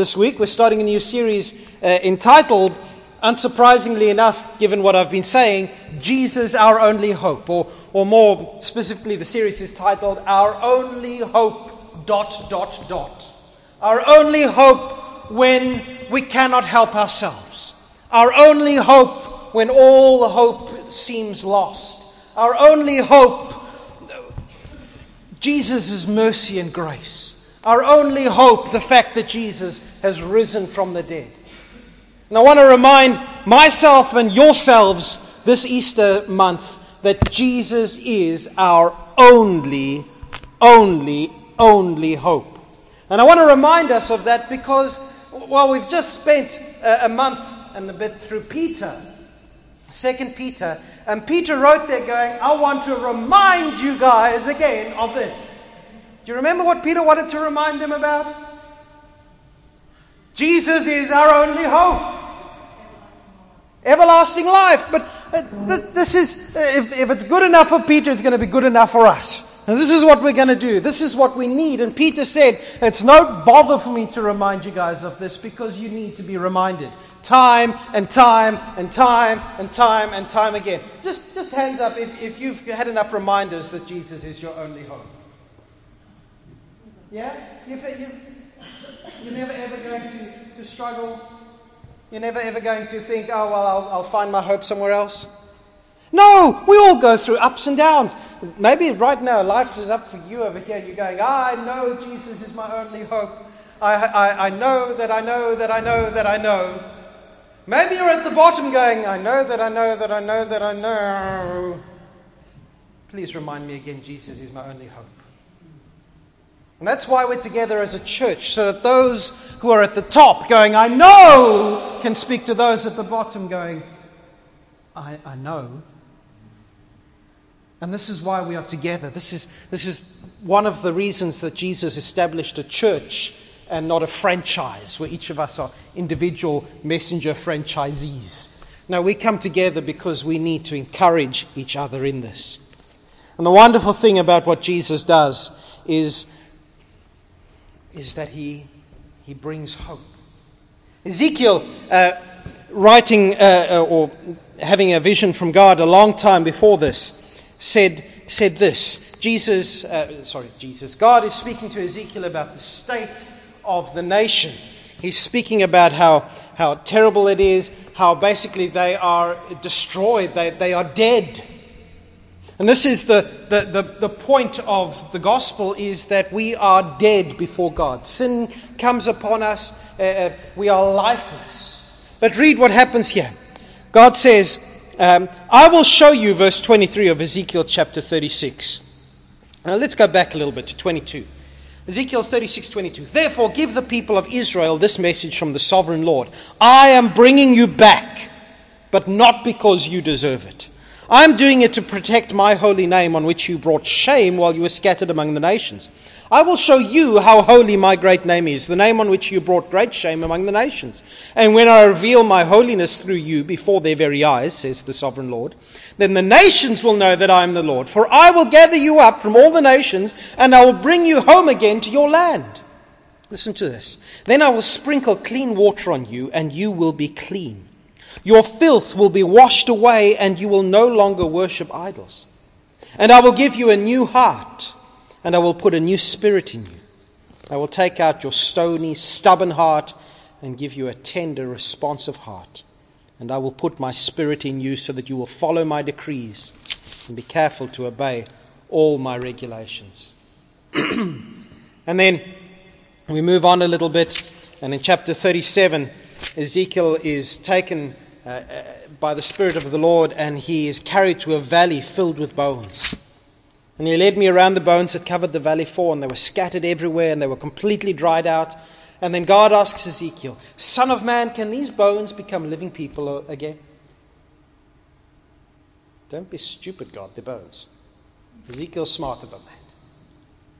this week. We're starting a new series uh, entitled, unsurprisingly enough, given what I've been saying, Jesus, Our Only Hope. Or, or more specifically, the series is titled, Our Only Hope, dot, dot, dot. Our only hope when we cannot help ourselves. Our only hope when all hope seems lost. Our only hope, Jesus' mercy and grace. Our only hope, the fact that Jesus has risen from the dead. And I want to remind myself and yourselves this Easter month that Jesus is our only, only, only hope. And I want to remind us of that because, well, we've just spent a, month and a bit through Peter, Second Peter, and Peter wrote there going, I want to remind you guys again of this. Do you remember what Peter wanted to remind them about? Jesus is our only hope. Everlasting life. But uh, this is, uh, if, if it's good enough for Peter, it's going to be good enough for us. And this is what we're going to do. This is what we need. And Peter said, It's no bother for me to remind you guys of this because you need to be reminded. Time and time and time and time and time again. Just, just hands up if, if you've had enough reminders that Jesus is your only hope. Yeah? You've, you're never ever going to, to struggle. You're never ever going to think, oh, well, I'll, I'll find my hope somewhere else. No, we all go through ups and downs. Maybe right now life is up for you over here. You're going, ah, I know Jesus is my only hope. I, I, I know that I know that I know that I know. Maybe you're at the bottom going, I know that I know that I know that I know. Please remind me again, Jesus is my only hope. And that's why we're together as a church, so that those who are at the top going, I know, can speak to those at the bottom going, I, I know. And this is why we are together. This is, this is one of the reasons that Jesus established a church and not a franchise where each of us are individual messenger franchisees. Now, we come together because we need to encourage each other in this. And the wonderful thing about what Jesus does is is that he, he brings hope. Ezekiel, uh, writing uh, uh, or having a vision from God a long time before this, said, said this. Jesus, uh, sorry, Jesus, God is speaking to Ezekiel about the state of the nation. He's speaking about how, how terrible it is, how basically they are destroyed, they, they are dead. And this is the, the, the, the, point of the gospel is that we are dead before God. Sin comes upon us, uh, uh, we are lifeless. But read what happens here. God says, um, I will show you, verse 23 of Ezekiel chapter 36. Now let's go back a little bit to 22. Ezekiel 36, 22. Therefore, give the people of Israel this message from the sovereign Lord I am bringing you back, but not because you deserve it. I'm doing it to protect my holy name on which you brought shame while you were scattered among the nations. I will show you how holy my great name is, the name on which you brought great shame among the nations. And when I reveal my holiness through you before their very eyes, says the sovereign Lord, then the nations will know that I am the Lord. For I will gather you up from all the nations, and I will bring you home again to your land. Listen to this. Then I will sprinkle clean water on you, and you will be clean. Your filth will be washed away, and you will no longer worship idols. And I will give you a new heart, and I will put a new spirit in you. I will take out your stony, stubborn heart and give you a tender, responsive heart. And I will put my spirit in you so that you will follow my decrees and be careful to obey all my regulations. and then we move on a little bit, and in chapter 37, Ezekiel is taken uh, uh, by the Spirit of the Lord, and he is carried to a valley filled with bones. And he led me around the bones that covered the valley floor, and they were scattered everywhere, and they were completely dried out. And then God asks Ezekiel, Son of man, can these bones become living people again? Don't be stupid, God, they're bones. Ezekiel's smarter than that.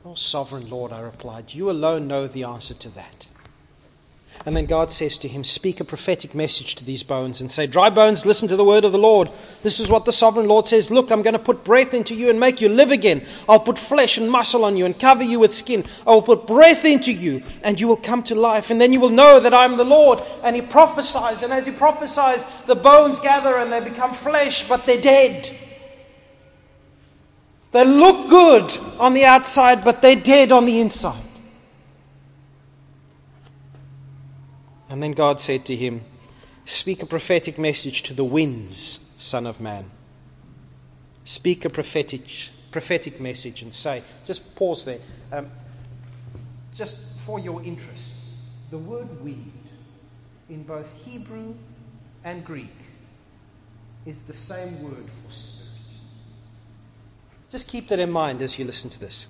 Oh, sovereign Lord, I replied, you alone know the answer to that. And then God says to him, Speak a prophetic message to these bones and say, Dry bones, listen to the word of the Lord. This is what the sovereign Lord says Look, I'm going to put breath into you and make you live again. I'll put flesh and muscle on you and cover you with skin. I will put breath into you and you will come to life. And then you will know that I'm the Lord. And he prophesies. And as he prophesies, the bones gather and they become flesh, but they're dead. They look good on the outside, but they're dead on the inside. And then God said to him, Speak a prophetic message to the winds, Son of Man. Speak a prophetic, prophetic message and say, just pause there. Um, just for your interest, the word wind in both Hebrew and Greek is the same word for spirit. Just keep that in mind as you listen to this.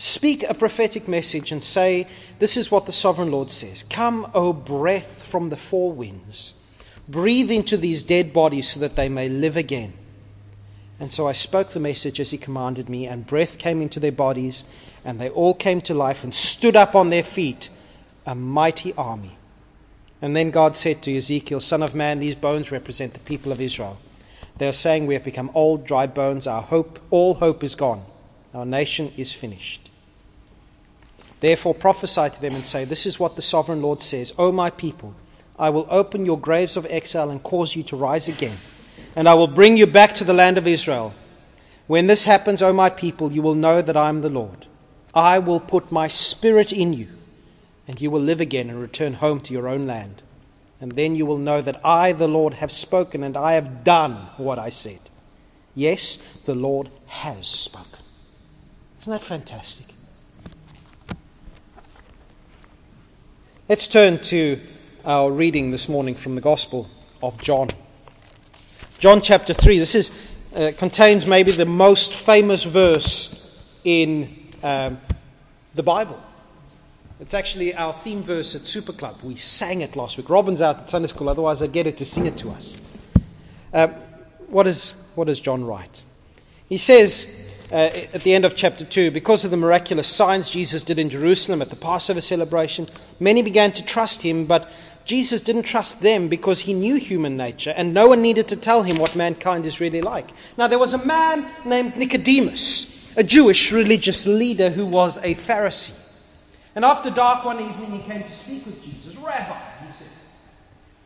Speak a prophetic message and say, This is what the sovereign Lord says Come, O breath from the four winds, breathe into these dead bodies so that they may live again. And so I spoke the message as he commanded me, and breath came into their bodies, and they all came to life and stood up on their feet, a mighty army. And then God said to Ezekiel, Son of man, these bones represent the people of Israel. They are saying, We have become old, dry bones. Our hope, all hope is gone. Our nation is finished. Therefore prophesy to them and say, This is what the sovereign Lord says O my people, I will open your graves of exile and cause you to rise again, and I will bring you back to the land of Israel. When this happens, O my people, you will know that I am the Lord. I will put my spirit in you, and you will live again and return home to your own land. And then you will know that I, the Lord, have spoken and I have done what I said. Yes, the Lord has spoken. Isn't that fantastic? Let's turn to our reading this morning from the Gospel of John. John chapter 3. This is, uh, contains maybe the most famous verse in um, the Bible. It's actually our theme verse at Super Club. We sang it last week. Robin's out at Sunday school, otherwise I'd get her to sing it to us. Uh, what, is, what does John write? He says, uh, at the end of chapter 2, because of the miraculous signs Jesus did in Jerusalem at the Passover celebration, many began to trust him, but Jesus didn't trust them because he knew human nature, and no one needed to tell him what mankind is really like. Now, there was a man named Nicodemus, a Jewish religious leader who was a Pharisee. And after dark one evening, he came to speak with Jesus. Rabbi, he said,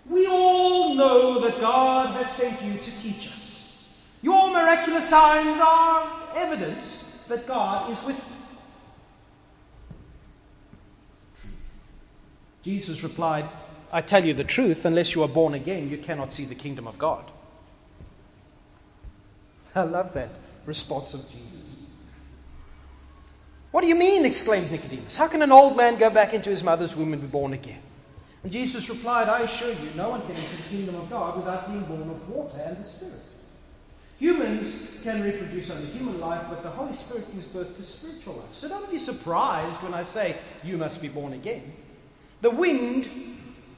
we all know that God has sent you to teach us. Your miraculous signs are evidence that God is with you. Jesus replied, I tell you the truth, unless you are born again, you cannot see the kingdom of God. I love that response of Jesus. What do you mean? exclaimed Nicodemus. How can an old man go back into his mother's womb and be born again? And Jesus replied, I assure you, no one can enter the kingdom of God without being born of water and the Spirit. Humans can reproduce only human life, but the Holy Spirit gives birth to spiritual life. So don't be surprised when I say you must be born again. The wind,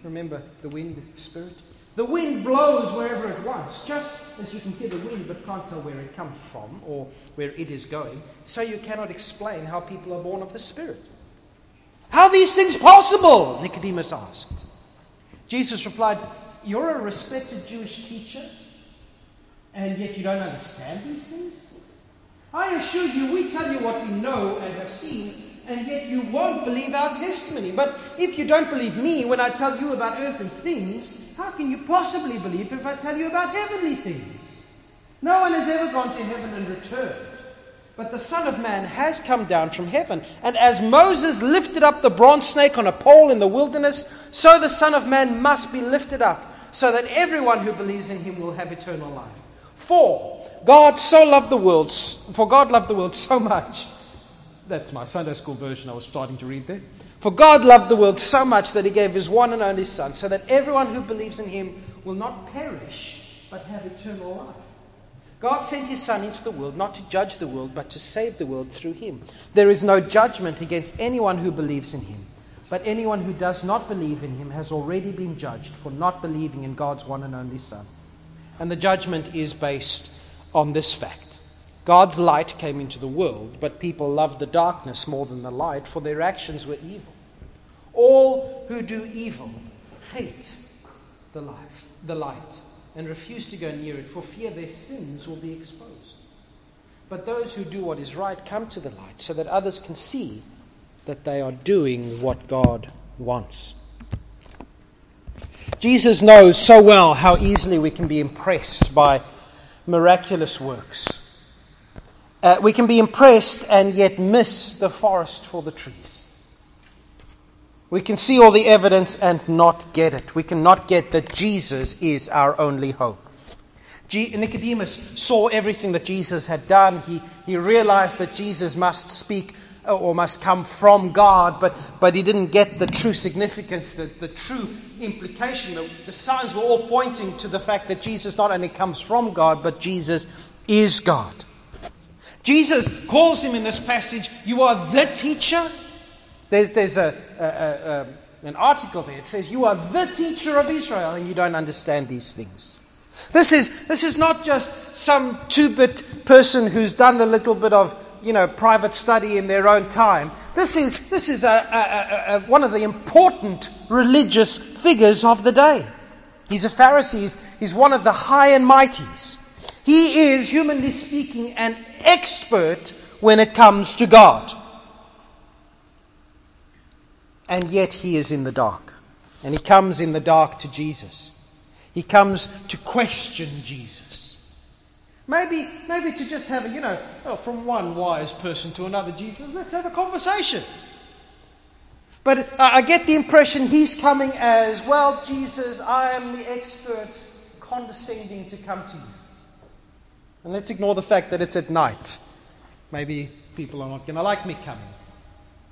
remember the wind, spirit? The wind blows wherever it wants, just as you can hear the wind but can't tell where it comes from or where it is going. So you cannot explain how people are born of the Spirit. How are these things possible? Nicodemus asked. Jesus replied, You're a respected Jewish teacher and yet you don't understand these things? I assure you, we tell you what we know and have seen, and yet you won't believe our testimony. But if you don't believe me when I tell you about earthly things, how can you possibly believe if I tell you about heavenly things? No one has ever gone to heaven and returned. But the Son of Man has come down from heaven. And as Moses lifted up the bronze snake on a pole in the wilderness, so the Son of Man must be lifted up, so that everyone who believes in him will have eternal life. For God so loved the world, for God loved the world so much. That's my Sunday school version I was starting to read there. For God loved the world so much that he gave his one and only Son, so that everyone who believes in him will not perish, but have eternal life. God sent his Son into the world not to judge the world, but to save the world through him. There is no judgment against anyone who believes in him. But anyone who does not believe in him has already been judged for not believing in God's one and only Son. And the judgment is based on this fact God's light came into the world, but people loved the darkness more than the light, for their actions were evil. All who do evil hate the life, the light, and refuse to go near it for fear their sins will be exposed. But those who do what is right come to the light so that others can see that they are doing what God wants. Jesus knows so well how easily we can be impressed by miraculous works. Uh, we can be impressed and yet miss the forest for the trees. We can see all the evidence and not get it. We cannot get that Jesus is our only hope. Nicodemus saw everything that Jesus had done. He, he realized that Jesus must speak uh, or must come from God, but, but he didn't get the true significance, the, the true implication. The, the signs were all pointing to the fact that Jesus not only comes from God, but Jesus is God. Jesus calls him in this passage, You are the teacher. There's, there's a, a, a, um, an article there. It says, You are the teacher of Israel, and you don't understand these things. This is, this is not just some two bit person who's done a little bit of you know, private study in their own time. This is, this is a, a, a, one of the important religious figures of the day. He's a Pharisee, he's, he's one of the high and mighties. He is, humanly speaking, an expert when it comes to God. And yet he is in the dark. And he comes in the dark to Jesus. He comes to question Jesus. Maybe, maybe to just have a, you know, oh, from one wise person to another, Jesus, let's have a conversation. But I get the impression he's coming as, well, Jesus, I am the expert, condescending to come to you. And let's ignore the fact that it's at night. Maybe people are not going to like me coming.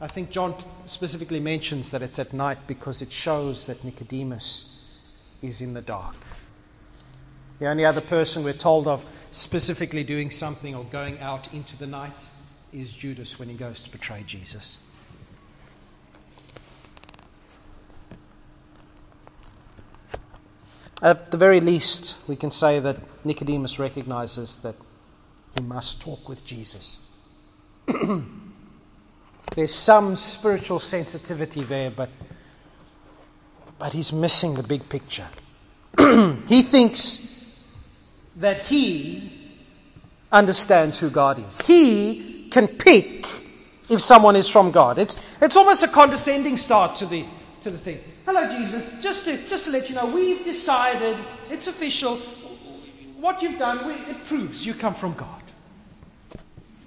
I think John specifically mentions that it's at night because it shows that Nicodemus is in the dark. The only other person we're told of specifically doing something or going out into the night is Judas when he goes to betray Jesus. At the very least, we can say that Nicodemus recognizes that he must talk with Jesus. There's some spiritual sensitivity there, but but he's missing the big picture. he thinks that he understands who God is. He can pick if someone is from God. It's, it's almost a condescending start to the, to the thing. Hello, Jesus. Just to, just to let you know, we've decided, it's official, what you've done, we, it proves you come from God.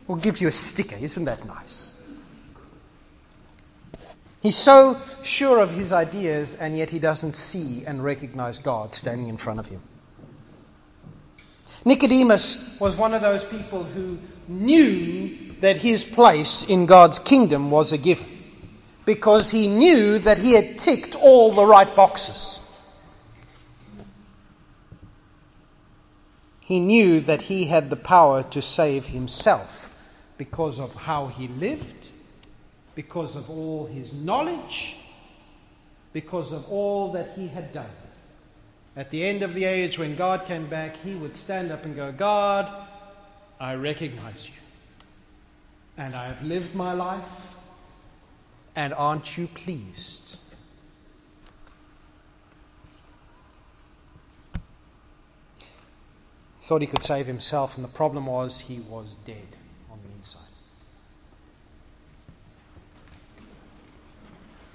We'll give you a sticker. Isn't that nice? He's so sure of his ideas, and yet he doesn't see and recognize God standing in front of him. Nicodemus was one of those people who knew that his place in God's kingdom was a given because he knew that he had ticked all the right boxes. He knew that he had the power to save himself because of how he lived because of all his knowledge, because of all that he had done. At the end of the age, when God came back, he would stand up and go, God, I recognize you. And I have lived my life. And aren't you pleased? He thought he could save himself, and the problem was he was dead. On the inside.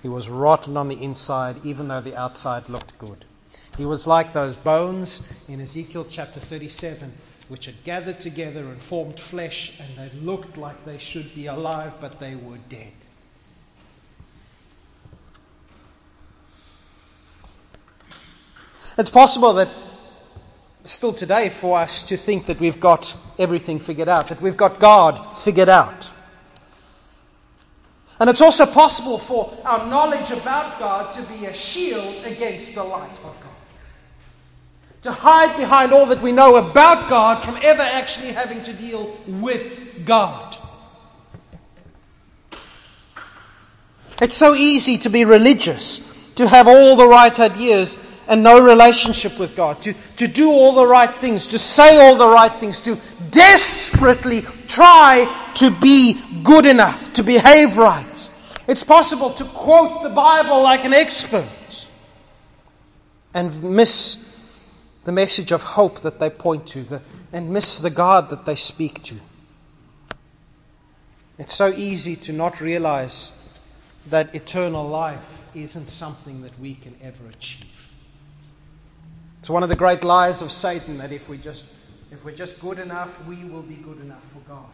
He was rotten on the inside, even though the outside looked good. He was like those bones in Ezekiel chapter 37, which had gathered together and formed flesh, and they looked like they should be alive, but they were dead. It's possible that still today for us to think that we've got everything figured out, that we've got God figured out. And it's also possible for our knowledge about God to be a shield against the light of God. To hide behind all that we know about God from ever actually having to deal with God. It's so easy to be religious, to have all the right ideas and no relationship with God, to, to do all the right things, to say all the right things, to desperately try to be good enough, to behave right. It's possible to quote the Bible like an expert, and miss the message of hope that they point to the, and miss the God that they speak to. It's so easy to not realize that eternal life isn't something that we can ever achieve. It's one of the great lies of Satan that if we just if we're just good enough, we will be good enough for God.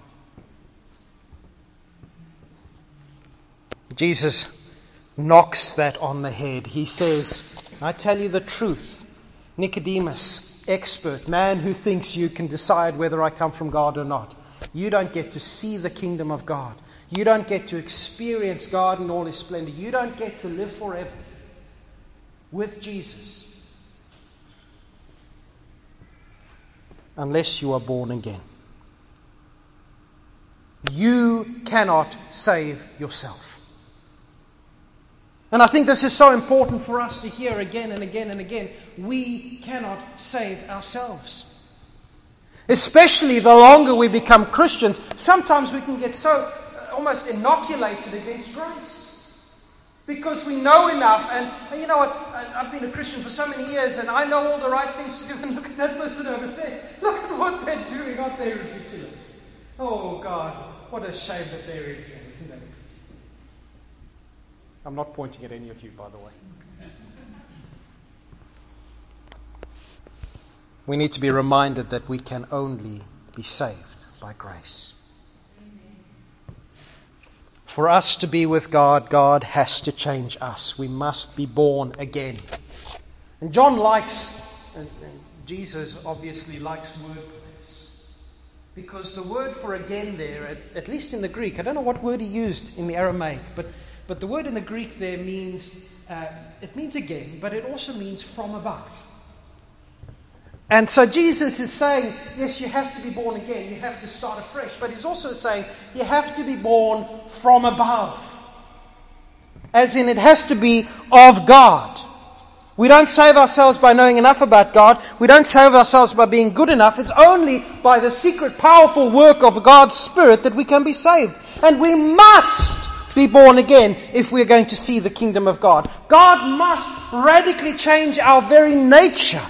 Jesus knocks that on the head. He says, I tell you the truth. Nicodemus, expert, man who thinks you can decide whether I come from God or not. You don't get to see the kingdom of God. You don't get to experience God in all his splendor. You don't get to live forever with Jesus unless you are born again. You cannot save yourself. And I think this is so important for us to hear again and again and again. We cannot save ourselves. Especially the longer we become Christians, sometimes we can get so uh, almost inoculated against grace. Because we know enough, and you know what? I've been a Christian for so many years, and I know all the right things to do. And look at that person over there. Look at what they're doing. Aren't they ridiculous? Oh, God. What a shame that they're in here? I'm not pointing at any of you, by the way. We need to be reminded that we can only be saved by grace. For us to be with God, God has to change us. We must be born again. And John likes, and, and Jesus obviously likes wordplays. Because the word for again there, at, at, least in the Greek, I don't know what word he used in the Aramaic, but, but the word in the Greek there means, uh, it means again, but it also means from above. And so Jesus is saying, yes, you have to be born again. You have to start afresh. But he's also saying, you have to be born from above. As in, it has to be of God. We don't save ourselves by knowing enough about God. We don't save ourselves by being good enough. It's only by the secret, powerful work of God's Spirit that we can be saved. And we must be born again if we're going to see the kingdom of God. God must radically change our very nature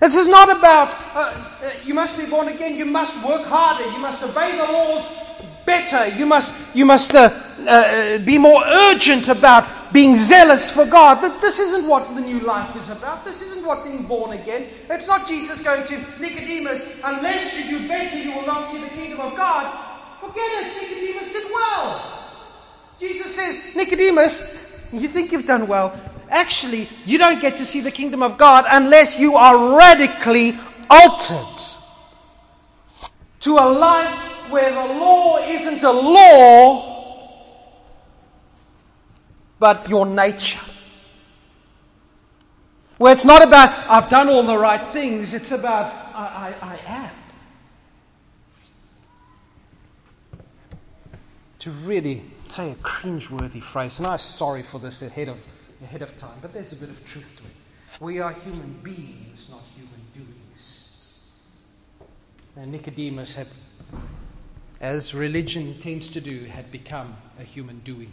this is not about uh, uh, you must be born again, you must work harder, you must obey the laws better, you must, you must uh, uh, be more urgent about being zealous for God. But this isn't what the new life is about. This isn't what being born again. It's not Jesus going to Nicodemus, unless you do better, you will not see the kingdom of God. Forget it. Nicodemus did well. Jesus says, Nicodemus, you think you've done well actually, you don't get to see the kingdom of God unless you are radically altered to a life where the law isn't a law, but your nature. Where it's not about, I've done all the right things, it's about, I, I, I am. To really say a cringe-worthy phrase, and I'm sorry for this ahead of ahead of time, but there's a bit of truth to it. We are human beings, not human doings. And Nicodemus had, as religion tends to do, had become a human doing.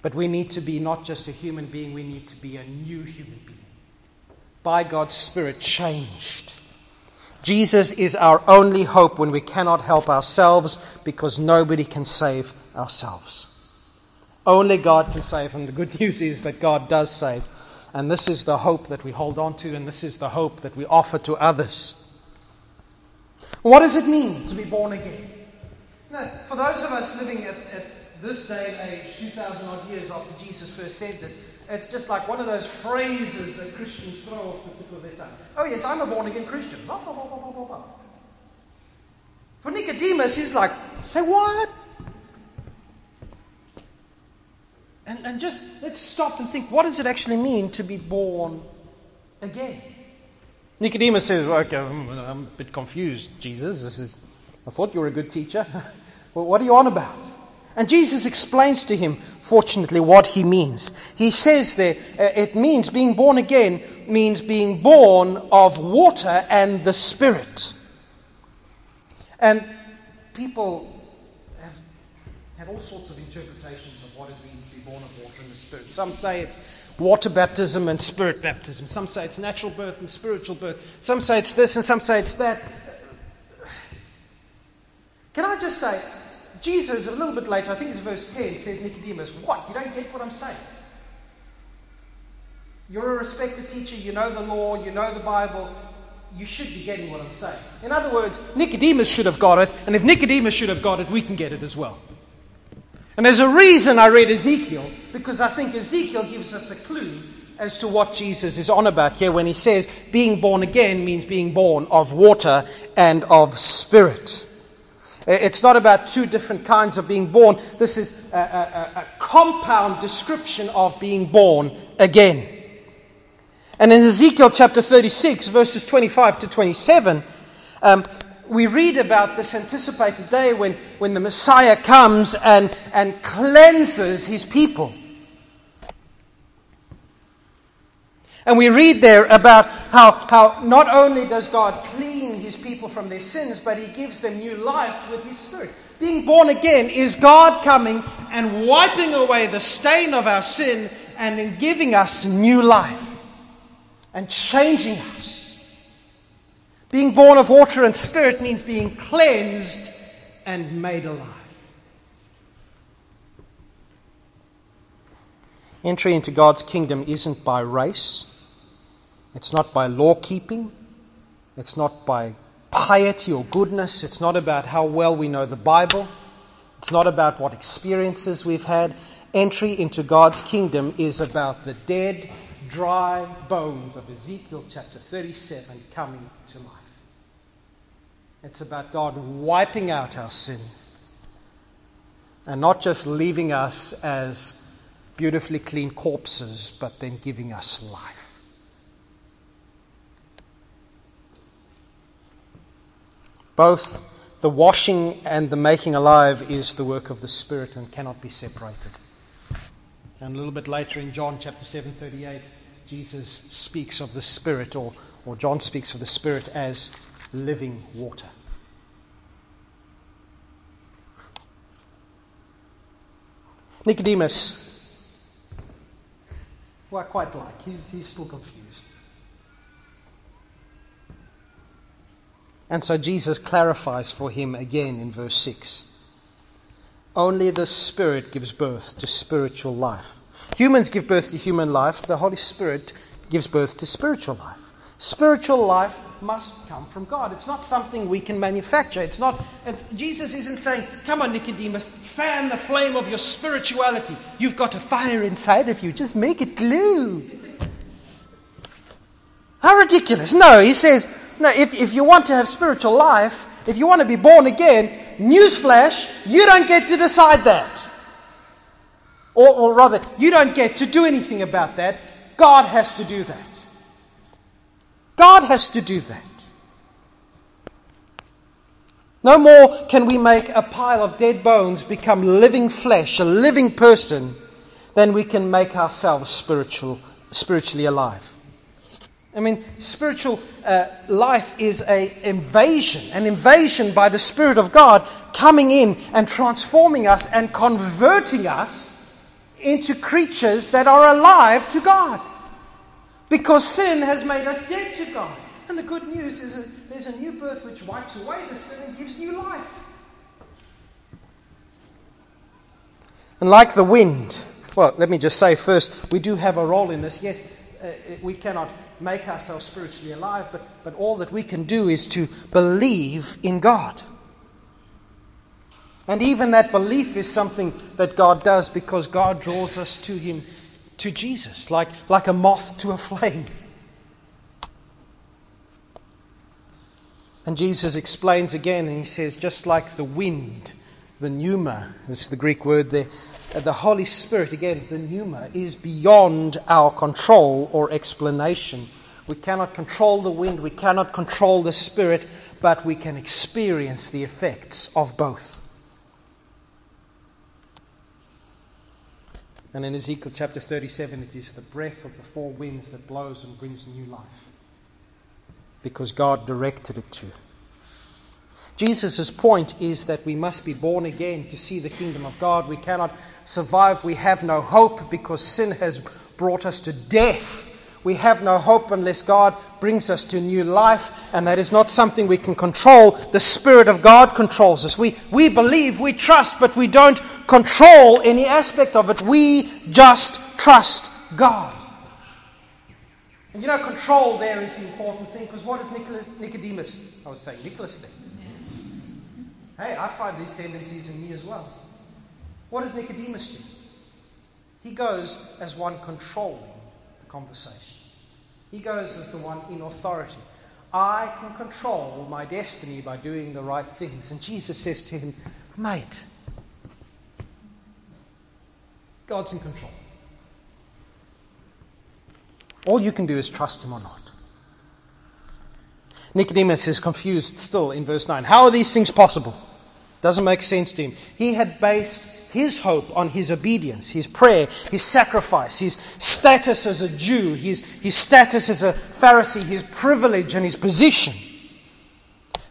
But we need to be not just a human being, we need to be a new human being. By God's Spirit, changed. Jesus is our only hope when we cannot help ourselves because nobody can save ourselves. Only God can save, and the good news is that God does save. And this is the hope that we hold on to, and this is the hope that we offer to others. What does it mean to be born again? Now, for those of us living at, at this day and age, 2,000 odd years after Jesus first said this, it's just like one of those phrases that Christians throw off the tip of their tongue. Oh, yes, I'm a born again Christian. Blah, blah, blah, For Nicodemus, he's like, say what? And, and just let's stop and think what does it actually mean to be born again? Nicodemus says, well, okay, I'm, I'm a bit confused, Jesus. This is, I thought you were a good teacher. well, what are you on about? And Jesus explains to him, fortunately, what he means. He says there, uh, it means being born again means being born of water and the Spirit. And people have, have all sorts of interpretations of what it means to be born of water and the Spirit. Some say it's water baptism and spirit baptism. Some say it's natural birth and spiritual birth. Some say it's this and some say it's that. Can I just say, Jesus, a little bit later, I think it's verse 10, says Nicodemus, What? You don't get what I'm saying? You're a respected teacher, you know the law, you know the Bible, you should be getting what I'm saying. In other words, Nicodemus should have got it, and if Nicodemus should have got it, we can get it as well. And there's a reason I read Ezekiel, because I think Ezekiel gives us a clue as to what Jesus is on about here when he says being born again means being born of water and of spirit. It's not about two different kinds of being born. This is a, a, a compound description of being born again. And in Ezekiel chapter 36, verses 25 to 27, um, we read about this anticipated day when, when the Messiah comes and, and cleanses his people. And we read there about how, how not only does God clean his people from their sins, but he gives them new life with his spirit. Being born again is God coming and wiping away the stain of our sin and in giving us new life and changing us. Being born of water and spirit means being cleansed and made alive. Entry into God's kingdom isn't by race. It's not by law keeping. It's not by piety or goodness. It's not about how well we know the Bible. It's not about what experiences we've had. Entry into God's kingdom is about the dead, dry bones of Ezekiel chapter 37 coming to life. It's about God wiping out our sin and not just leaving us as beautifully clean corpses, but then giving us life. Both the washing and the making alive is the work of the Spirit and cannot be separated. And a little bit later in John chapter 7, 38, Jesus speaks of the Spirit, or, or John speaks of the Spirit as living water. Nicodemus, who I quite like, he's, he's still confused. And so Jesus clarifies for him again in verse 6. Only the Spirit gives birth to spiritual life. Humans give birth to human life, the Holy Spirit gives birth to spiritual life. Spiritual life must come from God. It's not something we can manufacture. It's not, Jesus isn't saying, Come on, Nicodemus, fan the flame of your spirituality. You've got a fire inside of you, just make it glue. How ridiculous. No, he says, now, if, if you want to have spiritual life, if you want to be born again, newsflash, you don't get to decide that. Or, or rather, you don't get to do anything about that. God has to do that. God has to do that. No more can we make a pile of dead bones become living flesh, a living person, than we can make ourselves spiritual, spiritually alive. I mean, spiritual uh, life is an invasion, an invasion by the Spirit of God coming in and transforming us and converting us into creatures that are alive to God. Because sin has made us dead to God. And the good news is that there's a new birth which wipes away the sin and gives new life. And like the wind, well, let me just say first, we do have a role in this. Yes, uh, we cannot make ourselves spiritually alive, but, but all that we can do is to believe in God. And even that belief is something that God does because God draws us to Him, to Jesus, like, like a moth to a flame. And Jesus explains again, and He says, just like the wind, the pneuma, this is the Greek word there, the Holy Spirit, again, the pneuma, is beyond our control or explanation. We cannot control the wind, we cannot control the Spirit, but we can experience the effects of both. And in Ezekiel chapter 37, it is the breath of the four winds that blows and brings new life. Because God directed it to. Jesus' point is that we must be born again to see the kingdom of God. We cannot survive. We have no hope because sin has brought us to death. We have no hope unless God brings us to new life, and that is not something we can control. The Spirit of God controls us. We, we believe, we trust, but we don't control any aspect of it. We just trust God. And you know, control there is the important thing, because what does Nicholas, Nicodemus, I was saying Nicholas think? Hey, I find these tendencies in me as well. What does Nicodemus do? He goes as one controlling the conversation. He goes as the one in authority. I can control my destiny by doing the right things. And Jesus says to him, Mate, God's in control. All you can do is trust him or not. Nicodemus is confused still in verse 9. How are these things possible? Doesn't make sense to him. He had based his hope on his obedience, his prayer, his sacrifice, his status as a Jew, his, his status as a Pharisee, his privilege and his position.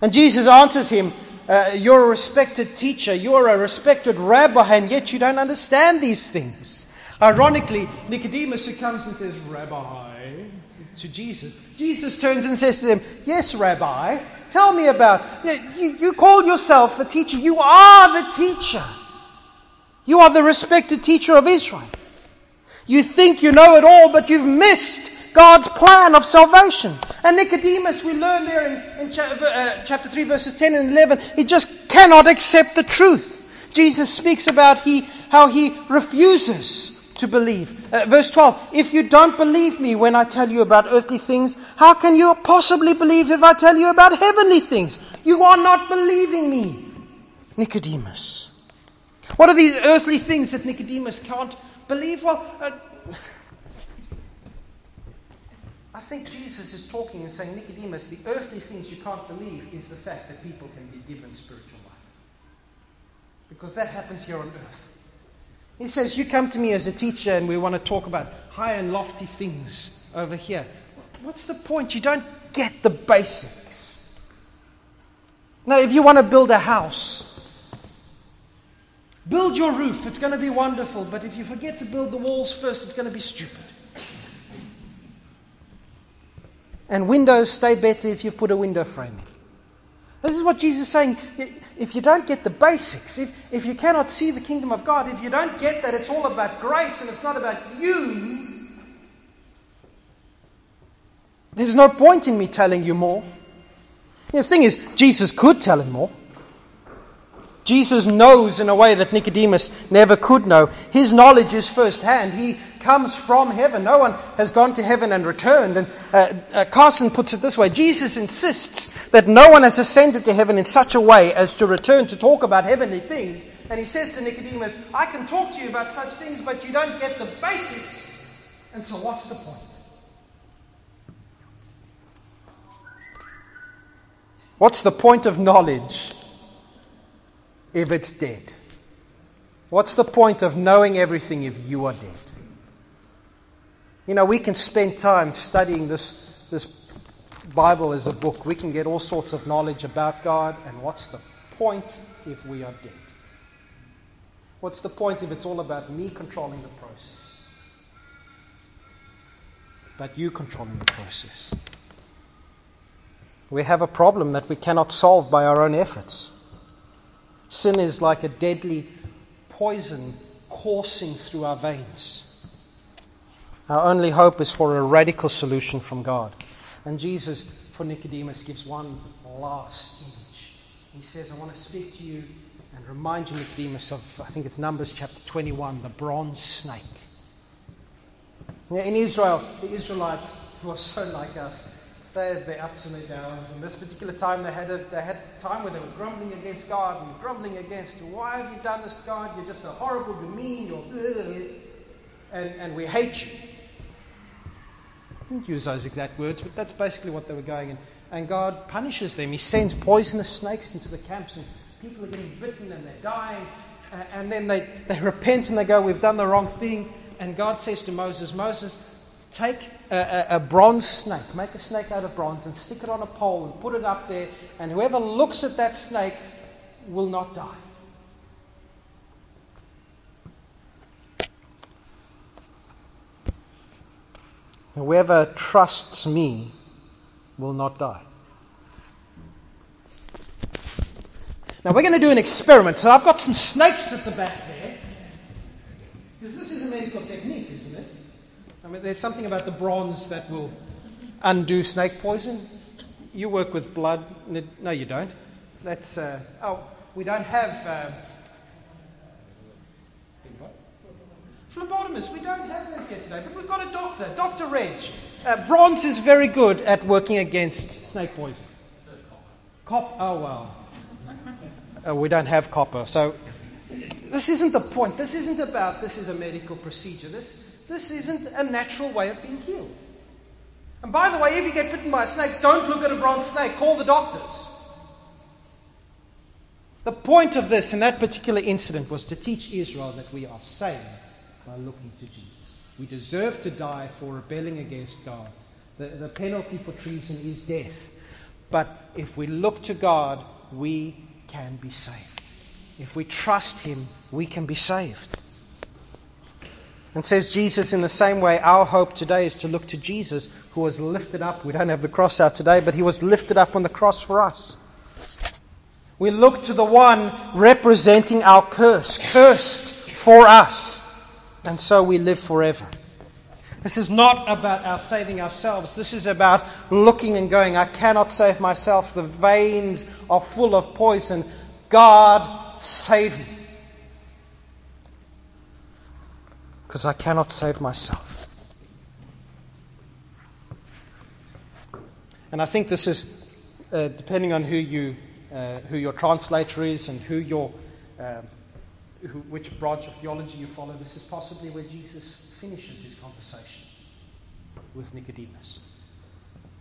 And Jesus answers him, uh, You're a respected teacher, you're a respected rabbi, and yet you don't understand these things. Ironically, Nicodemus who comes and says, Rabbi, to Jesus, Jesus turns and says to him, Yes, Rabbi, Tell me about you, you call yourself a teacher. You are the teacher. You are the respected teacher of Israel. You think you know it all, but you've missed God's plan of salvation. And Nicodemus, we learn there in, in uh, chapter 3, verses 10 and 11, he just cannot accept the truth. Jesus speaks about he, how he refuses to believe. Uh, verse 12 If you don't believe me when I tell you about earthly things, how can you possibly believe if I tell you about heavenly things? You are not believing me. Nicodemus. What are these earthly things that Nicodemus can't believe? Well, uh, I think Jesus is talking and saying, Nicodemus, the earthly things you can't believe is the fact that people can be given spiritual life. Because that happens here on earth. He says, You come to me as a teacher and we want to talk about high and lofty things over here. What's the point? You don't get the basics. Now, if you want to build a house, build your roof. It's going to be wonderful. But if you forget to build the walls first, it's going to be stupid. And windows stay better if you've put a window frame in. This is what Jesus is saying. If you don't get the basics, if, if you cannot see the kingdom of God, if you don't get that it's all about grace and it's not about you, there's no point in me telling you more. The thing is, Jesus could tell him more. Jesus knows in a way that Nicodemus never could know. His knowledge is first hand. He comes from heaven. No one has gone to heaven and returned. And uh, uh, Carson puts it this way Jesus insists that no one has ascended to heaven in such a way as to return to talk about heavenly things. And he says to Nicodemus, I can talk to you about such things, but you don't get the basics. And so, what's the point? What's the point of knowledge if it's dead? What's the point of knowing everything if you are dead? You know, we can spend time studying this, this Bible as a book. We can get all sorts of knowledge about God, and what's the point if we are dead? What's the point if it's all about me controlling the process? But you controlling the process. We have a problem that we cannot solve by our own efforts. Sin is like a deadly poison coursing through our veins. Our only hope is for a radical solution from God. And Jesus, for Nicodemus, gives one last image. He says, I want to speak to you and remind you, Nicodemus, of, I think it's Numbers chapter 21, the bronze snake. In Israel, the Israelites, who are so like us, they had their ups and their downs. And this particular time, they had a, they had time where they were grumbling against God and grumbling against, why have you done this, God? You're just so horrible, you're mean, you're... And, and we hate you. Didn't use those exact words, but that's basically what they were going. And, and God punishes them. He sends poisonous snakes into the camps, and people are getting bitten and they're dying. Uh, and then they, they repent and they go, We've done the wrong thing. And God says to Moses, Moses, take a, a, a, bronze snake, make a snake out of bronze, and stick it on a pole and put it up there, and whoever looks at that snake will not die. Whoever trusts me will not die. Now we're going to do an experiment. So I've got some snakes at the back there. Because this is a medical technique, isn't it? I mean, there's something about the bronze that will undo snake poison. You work with blood. No, you don't. That's, uh, oh, we don't have. Uh, Phlebotomist, we don't have that yet today, but we've got a doctor, Dr. Reg. Uh, bronze is very good at working against snake poison. Cop, oh well. Uh, we don't have copper. So this isn't the point. This isn't about this is a medical procedure. This, this isn't a natural way of being healed. And by the way, if you get bitten by a snake, don't look at a bronze snake. Call the doctors. The point of this in that particular incident was to teach Israel that we are saved by looking to Jesus. We deserve to die for rebelling against God. The, the penalty for treason is death. But if we look to God, we can be saved. If we trust Him, we can be saved. And says Jesus, in the same way, our hope today is to look to Jesus, who was lifted up. We don't have the cross out today, but He was lifted up on the cross for us. We look to the one representing our curse, cursed for us. And so we live forever. This is not about our saving ourselves. This is about looking and going, I cannot save myself. The veins are full of poison. God, save me. Because I cannot save myself. And I think this is, uh, depending on who, you, uh, who your translator is and who your, uh, who, which branch of theology you follow, this is possibly where Jesus finishes his conversation with Nicodemus.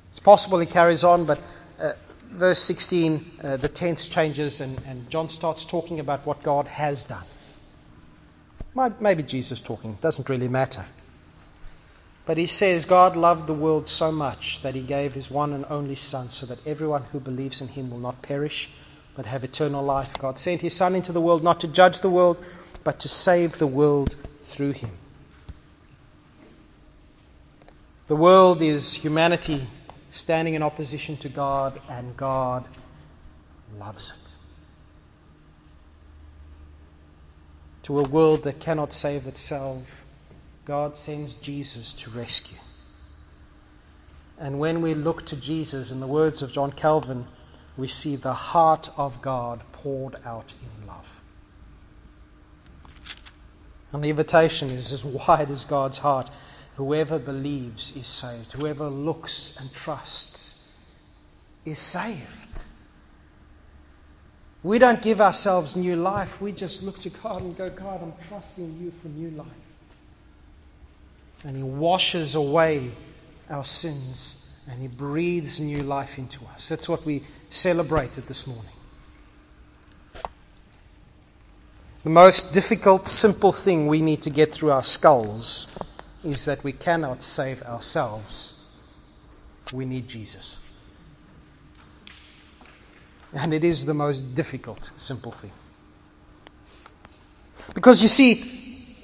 It's possible he carries on, but uh, verse 16, uh, the tense changes, and, and, John starts talking about what God has done. Maybe Jesus talking, doesn't really matter. But he says, God loved the world so much that he gave his one and only Son, so that everyone who believes in him will not perish, but have eternal life. God sent his Son into the world not to judge the world, but to save the world through him. The world is humanity standing in opposition to God, and God loves it. To a world that cannot save itself, God sends Jesus to rescue. And when we look to Jesus, in the words of John Calvin, we see the heart of God poured out in love. And the invitation is as wide as God's heart. Whoever believes is saved. Whoever looks and trusts is saved. We don't give ourselves new life. We just look to God and go, God, I'm trusting you for new life. And He washes away our sins and He breathes new life into us. That's what we celebrated this morning. The most difficult, simple thing we need to get through our skulls is that we cannot save ourselves. We need Jesus. And it is the most difficult, simple thing. Because you see,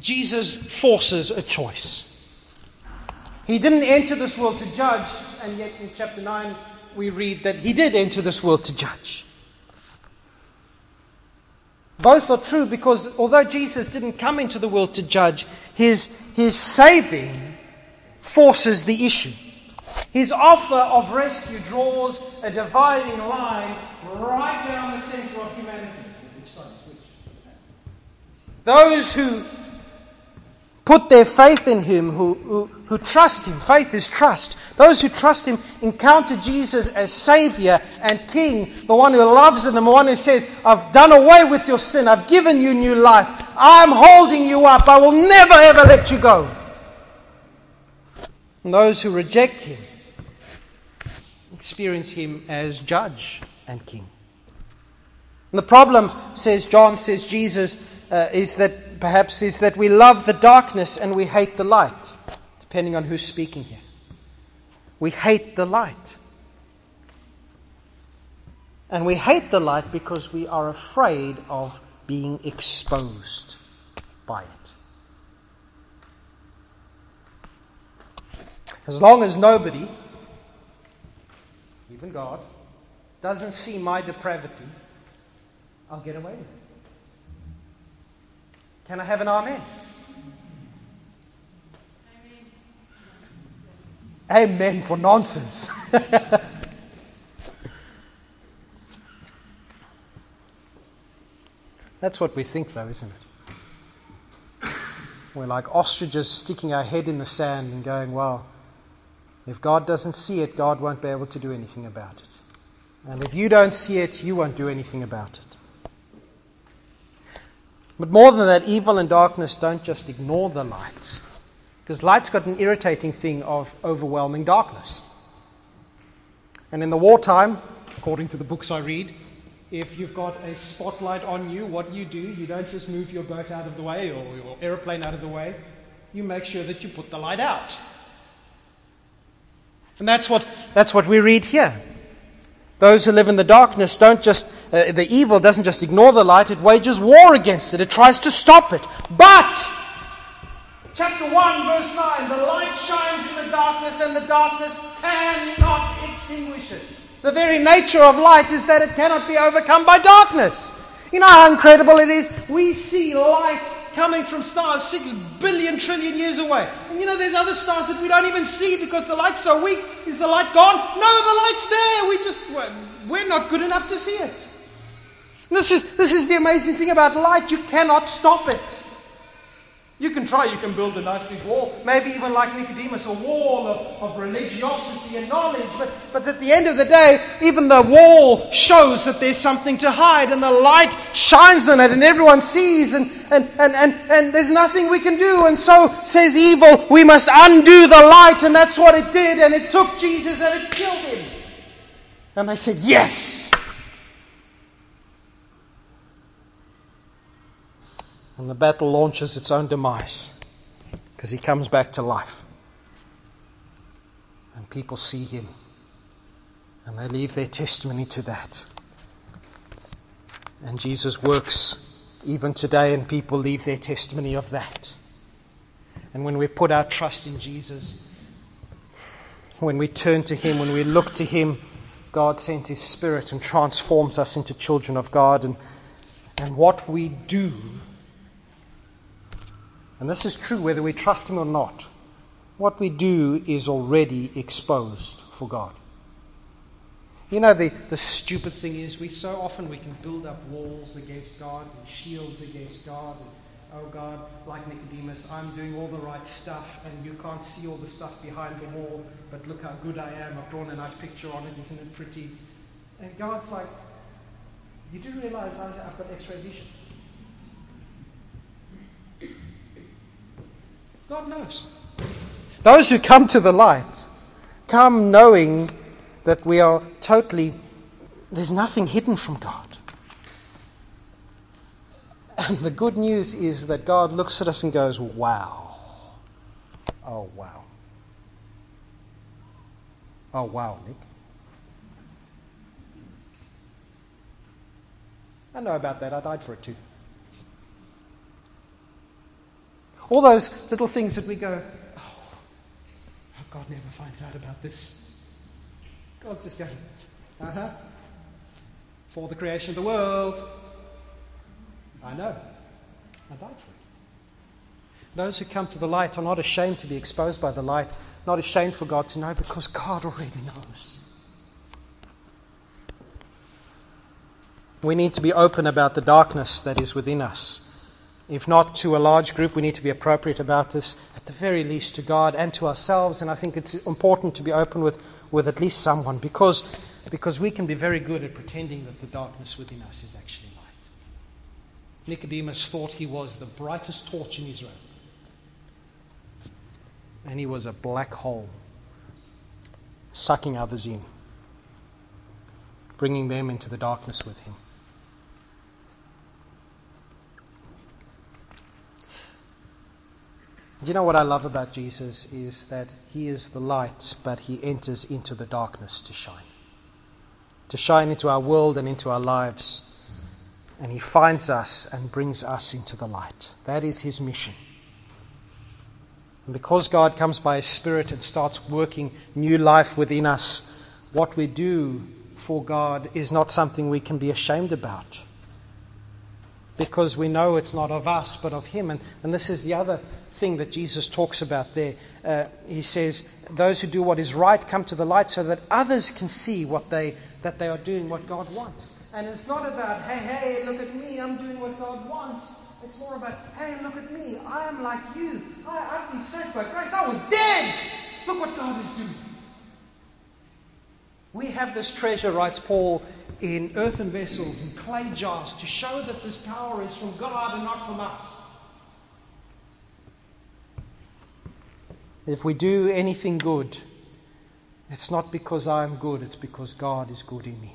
Jesus forces a choice. He didn't enter this world to judge, and yet in chapter 9 we read that he did enter this world to judge. Both are true because although Jesus didn't come into the world to judge, his, his saving forces the issue. His offer of rescue draws a dividing line right down the center of humanity. Those who put their faith in him, who, who, who trust him, faith is trust. Those who trust him encounter Jesus as Savior and King, the one who loves them, the one who says, I've done away with your sin, I've given you new life, I'm holding you up, I will never ever let you go. And those who reject him experience him as Judge and King. And the problem, says John, says Jesus, uh, is that perhaps is that we love the darkness and we hate the light, depending on who's speaking here. We hate the light. And we hate the light because we are afraid of being exposed by it. As long as nobody, even God, doesn't see my depravity, I'll get away with it. Can I have an amen? Amen, for nonsense. That's what we think, though, isn't it? We're like ostriches sticking our head in the sand and going, well, if God doesn't see it, God won't be able to do anything about it. And if you don't see it, you won't do anything about it. But more than that, evil and darkness don't just ignore the light. Because light's got an irritating thing of overwhelming darkness. And in the wartime, according to the books I read, if you've got a spotlight on you, what you do? You don't just move your boat out of the way or your aeroplane out of the way. You make sure that you put the light out. And that's what, that's what we read here. Those who live in the darkness don't just, uh, the evil doesn't just ignore the light, it wages war against it. It tries to stop it. But, chapter 1, verse 9, the light shines in the darkness and the darkness cannot extinguish it. The very nature of light is that it cannot be overcome by darkness. You know how incredible it is? We see light coming from stars six billion trillion years away. And you know, there's other stars that we don't even see because the light's so weak. Is the light gone? No, the light's there. We just, we're not good enough to see it. This is, this is the amazing thing about light. You cannot stop it. You can try, you can build a nice big wall, maybe even like Nicodemus, a wall of, of religiosity and knowledge. But, but at the end of the day, even the wall shows that there's something to hide, and the light shines on it, and everyone sees, and, and, and, and, and there's nothing we can do. And so says evil, we must undo the light, and that's what it did, and it took Jesus and it killed him. And they said, Yes! And the battle launches its own demise because he comes back to life. And people see him and they leave their testimony to that. And Jesus works even today, and people leave their testimony of that. And when we put our trust in Jesus, when we turn to Him, when we look to Him, God sends His Spirit and transforms us into children of God. And, and what we do and this is true whether we trust Him or not, what we do is already exposed for God. You know, the, the stupid thing is, we so often we can build up walls against God and shields against God. And, oh God, like Nicodemus, I'm doing all the right stuff and you can't see all the stuff behind the wall, but look how good I am. I've drawn a nice picture on it, isn't it pretty? And God's like, you do realize I've got x ray vision. God knows. Those who come to the light come knowing that we are totally, there's nothing hidden from God. And the good news is that God looks at us and goes, wow. Oh, wow. Oh, wow, Nick. I know about that. I died for it too. All those little things that we go, oh, God never finds out about this. God's just going, uh huh. For the creation of the world. I know. I died for it. Those who come to the light are not ashamed to be exposed by the light, not ashamed for God to know because God already knows. We need to be open about the darkness that is within us if not to a large group, we need to be appropriate about this, at the very least to God and to ourselves. And I think it's important to be open with, with at least someone because, because we can be very good at pretending that the darkness within us is actually light. Nicodemus thought he was the brightest torch in Israel, and he was a black hole, sucking others in, bringing them into the darkness with him. You know what I love about Jesus is that he is the light, but he enters into the darkness to shine. To shine into our world and into our lives. And he finds us and brings us into the light. That is his mission. And because God comes by His Spirit and starts working new life within us, what we do for God is not something we can be ashamed about. Because we know it's not of us, but of Him. And, and this is the other thing that Jesus talks about there. Uh, he says, Those who do what is right come to the light so that others can see what they, that they are doing what God wants. And it's not about, hey, hey, look at me, I'm doing what God wants. It's more about, hey, look at me, I am like you. I, have been saved by grace. I was dead. Look what God is doing. We have this treasure, writes Paul, in earthen vessels and clay jars to show that this power is from God and not from us. If we do anything good, it's not because I am good, it's because God is good in me.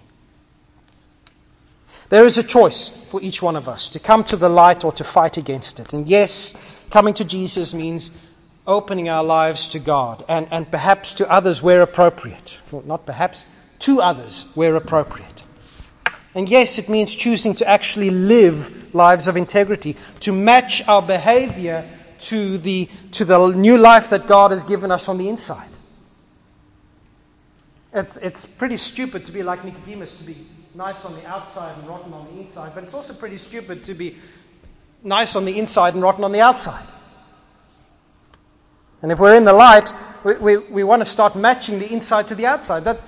There is a choice for each one of us to come to the light or to fight against it. And yes, coming to Jesus means opening our lives to God and, and perhaps to others where appropriate. Well, not perhaps, to others where appropriate. And yes, it means choosing to actually live lives of integrity, to match our behavior to the, to the new life that God has given us on the inside. It's, it's pretty stupid to be like Nicodemus, to be nice on the outside and rotten on the inside, but it's also pretty stupid to be nice on the inside and rotten on the outside. And if we're in the light, we, we, we want to start matching the inside to the outside. That,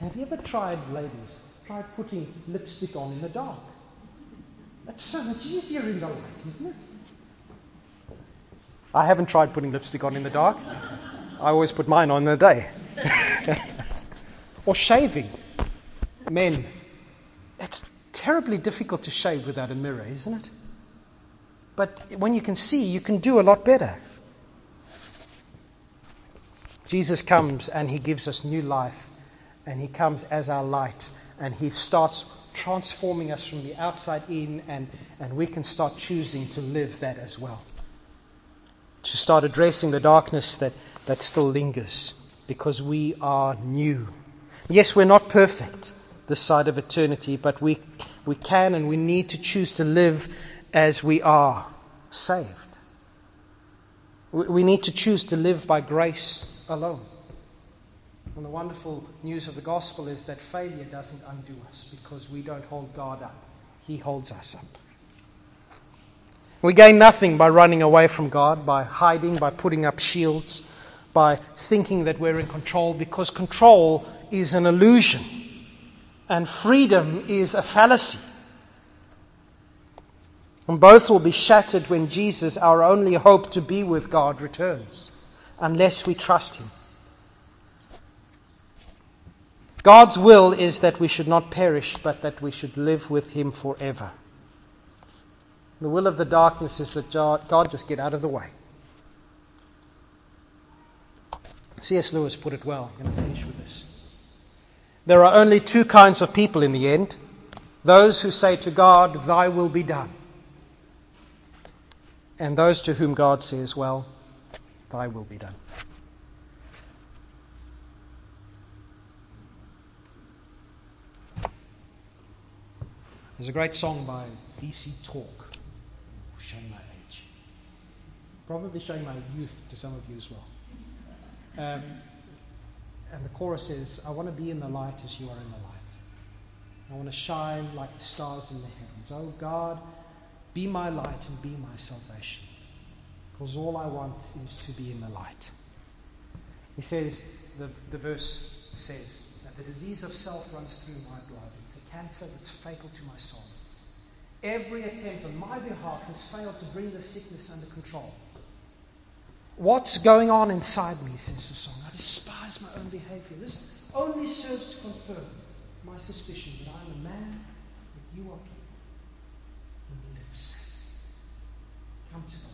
have you ever tried, ladies, tried putting lipstick on in the dark? That's so much easier in the light, isn't it? I haven't tried putting lipstick on in the dark. I always put mine on in the day. or shaving. Men, it's terribly difficult to shave without a mirror, isn't it? But when you can see, you can do a lot better. Jesus comes and he gives us new life, and he comes as our light, and he starts transforming us from the outside in, and, and we can start choosing to live that as well. To start addressing the darkness that, that still lingers, because we are new. Yes, we're not perfect this side of eternity, but we, we can and we need to choose to live as we are saved. We need to choose to live by grace alone. And the wonderful news of the gospel is that failure doesn't undo us because we don't hold God up, He holds us up. We gain nothing by running away from God, by hiding, by putting up shields, by thinking that we're in control, because control is an illusion and freedom is a fallacy. And both will be shattered when Jesus, our only hope to be with God, returns unless we trust Him. God's will is that we should not perish, but that we should live with Him forever. The will of the darkness is that God just get out of the way. C.S. Lewis put it well. I'm going to finish with this. There are only two kinds of people in the end those who say to God, Thy will be done, and those to whom God says, Well, Thy will be done. There's a great song by DC Talk, showing my age. Probably showing my youth to some of you as well. Um, and the chorus is I want to be in the light as you are in the light. I want to shine like the stars in the heavens. Oh God, be my light and be my salvation because all I want is to be in the light. He says, the, the verse says, that the disease of self runs through my blood. It's a cancer that's fatal to my soul. Every attempt on my behalf has failed to bring the sickness under control what's going on inside me, says the song. I despise my own behavior. This only serves to confirm my suspicion that I'm a man, that you are people, and. Come to.